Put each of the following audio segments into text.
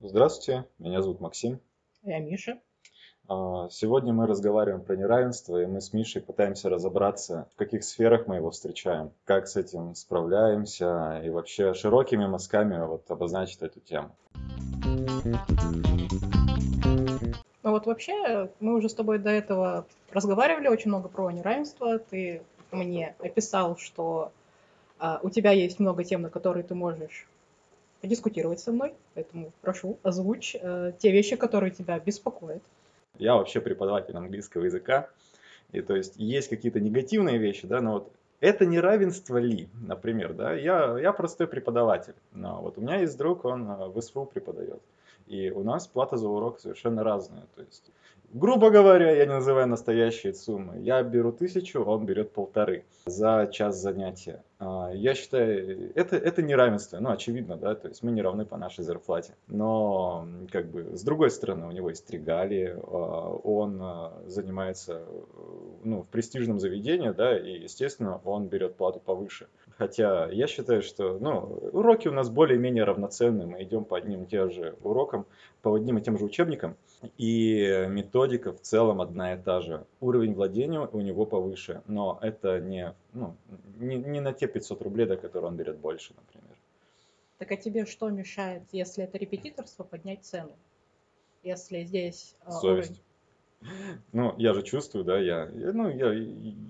Здравствуйте, меня зовут Максим. Я Миша. А, сегодня мы разговариваем про неравенство, и мы с Мишей пытаемся разобраться, в каких сферах мы его встречаем, как с этим справляемся, и вообще широкими мазками вот обозначить эту тему. Ну вот вообще, мы уже с тобой до этого разговаривали очень много про неравенство. Ты мне описал, что а, у тебя есть много тем, на которые ты можешь подискутировать со мной, поэтому прошу, озвучь э, те вещи, которые тебя беспокоят. Я вообще преподаватель английского языка, и то есть есть какие-то негативные вещи, да, но вот это неравенство ли, например, да, я, я простой преподаватель, но вот у меня есть друг, он э, в СФУ преподает, и у нас плата за урок совершенно разная, то есть Грубо говоря, я не называю настоящие суммы. Я беру тысячу, он берет полторы за час занятия. А, я считаю, это, это неравенство, ну, очевидно, да, то есть мы не равны по нашей зарплате. Но, как бы, с другой стороны, у него есть регалии, а, он а, занимается, ну, в престижном заведении, да, и, естественно, он берет плату повыше. Хотя я считаю, что, ну, уроки у нас более-менее равноценны, мы идем по одним и тем же урокам, по одним и тем же учебникам, и методика в целом одна и та же. Уровень владения у него повыше, но это не, ну, не, не на те 500 рублей, до которых он берет больше, например. Так а тебе что мешает, если это репетиторство, поднять цену? Если здесь э, Совесть. Уровень... Ну, я же чувствую, да, я, я ну, я,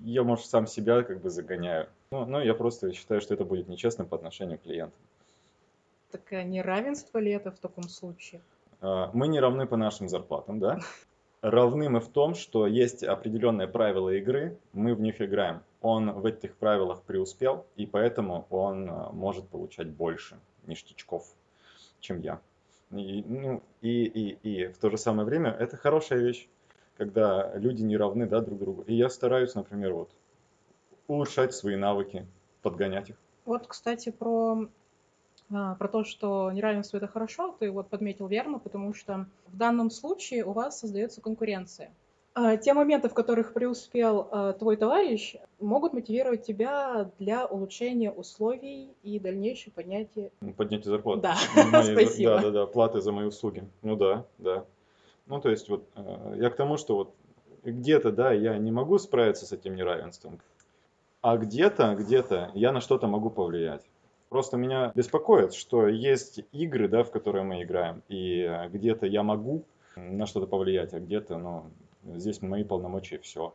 я, может, сам себя как бы загоняю. Ну, ну, я просто считаю, что это будет нечестно по отношению к клиентам. Так а неравенство ли это в таком случае? А, мы не равны по нашим зарплатам, да? Равны мы в том, что есть определенные правила игры, мы в них играем. Он в этих правилах преуспел, и поэтому он а, может получать больше ништячков, чем я. И, ну, и, и, и в то же самое время это хорошая вещь, когда люди не равны да, друг другу. И я стараюсь, например, вот, улучшать свои навыки, подгонять их. Вот, кстати, про про то, что неравенство это хорошо, ты вот подметил верно, потому что в данном случае у вас создается конкуренция. А, те моменты, в которых преуспел а, твой товарищ, могут мотивировать тебя для улучшения условий и дальнейшего поднятия... Поднятия зарплаты. Да, мои, спасибо. Да, да, да, платы за мои услуги. Ну да, да. Ну то есть вот я к тому, что вот где-то, да, я не могу справиться с этим неравенством, а где-то, где-то я на что-то могу повлиять. Просто меня беспокоит, что есть игры, да, в которые мы играем, и э, где-то я могу на что-то повлиять, а где-то, ну, здесь мои полномочия, все.